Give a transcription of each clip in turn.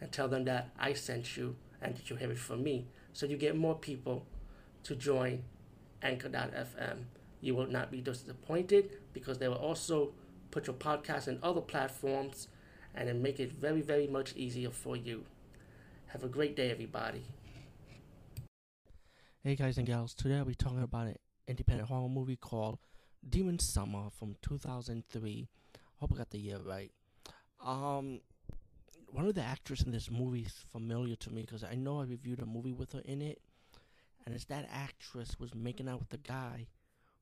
and tell them that I sent you and that you have it from me. So you get more people to join Anchor.fm. You will not be disappointed because they will also put your podcast in other platforms and then make it very, very much easier for you. Have a great day, everybody. Hey, guys and gals. Today I'll be talking about an independent horror movie called Demon Summer from 2003. Hope I got the year right. Um, one of the actors in this movie is familiar to me because I know I reviewed a movie with her in it, and it's that actress was making out with the guy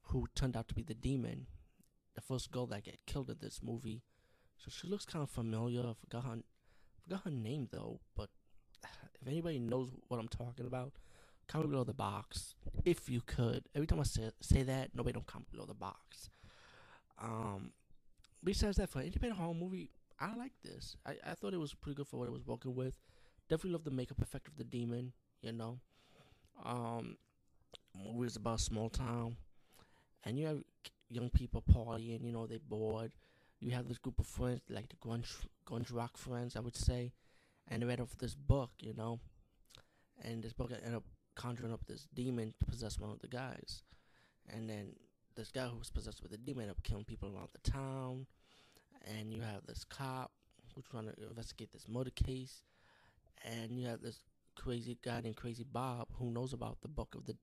who turned out to be the demon, the first girl that get killed in this movie. So she looks kind of familiar. I forgot her, forgot her name though. But if anybody knows what I'm talking about, comment below the box if you could. Every time I say say that, nobody don't comment below the box. Um, besides that, for an independent horror movie, I like this. I, I thought it was pretty good for what it was working with. Definitely love the makeup effect of the demon. You know, um, movie is about small town, and you have young people partying. You know, they bored. You have this group of friends, like the grunge grunge rock friends, I would say, and they read off this book. You know, and this book ended up conjuring up this demon to possess one of the guys, and then this guy who was possessed with a demon ended up killing people around the town and you have this cop who's trying to investigate this murder case, and you have this crazy guy named Crazy Bob who knows about the book of the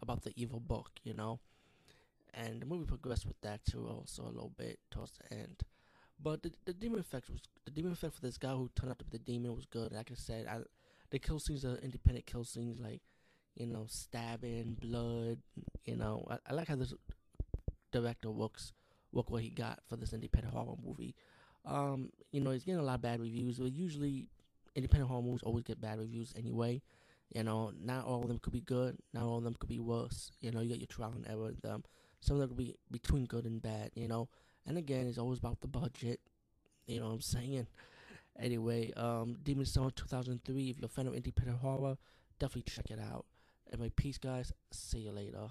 about the evil book, you know. And the movie progressed with that too, also a little bit towards the end. But the, the demon effect was the demon effect for this guy who turned out to be the demon was good. Like I said, I, the kill scenes are independent kill scenes, like you know, stabbing, blood. You know, I, I like how this director works look what he got for this independent horror movie. Um, you know, he's getting a lot of bad reviews. But usually, independent horror movies always get bad reviews anyway. You know, not all of them could be good. Not all of them could be worse. You know, you get your trial and error in them. Some of them could be between good and bad. You know, and again, it's always about the budget. You know what I'm saying? Anyway, um, Demon Summer 2003. If you're a fan of independent horror, definitely check it out. Anyway, peace, guys. See you later.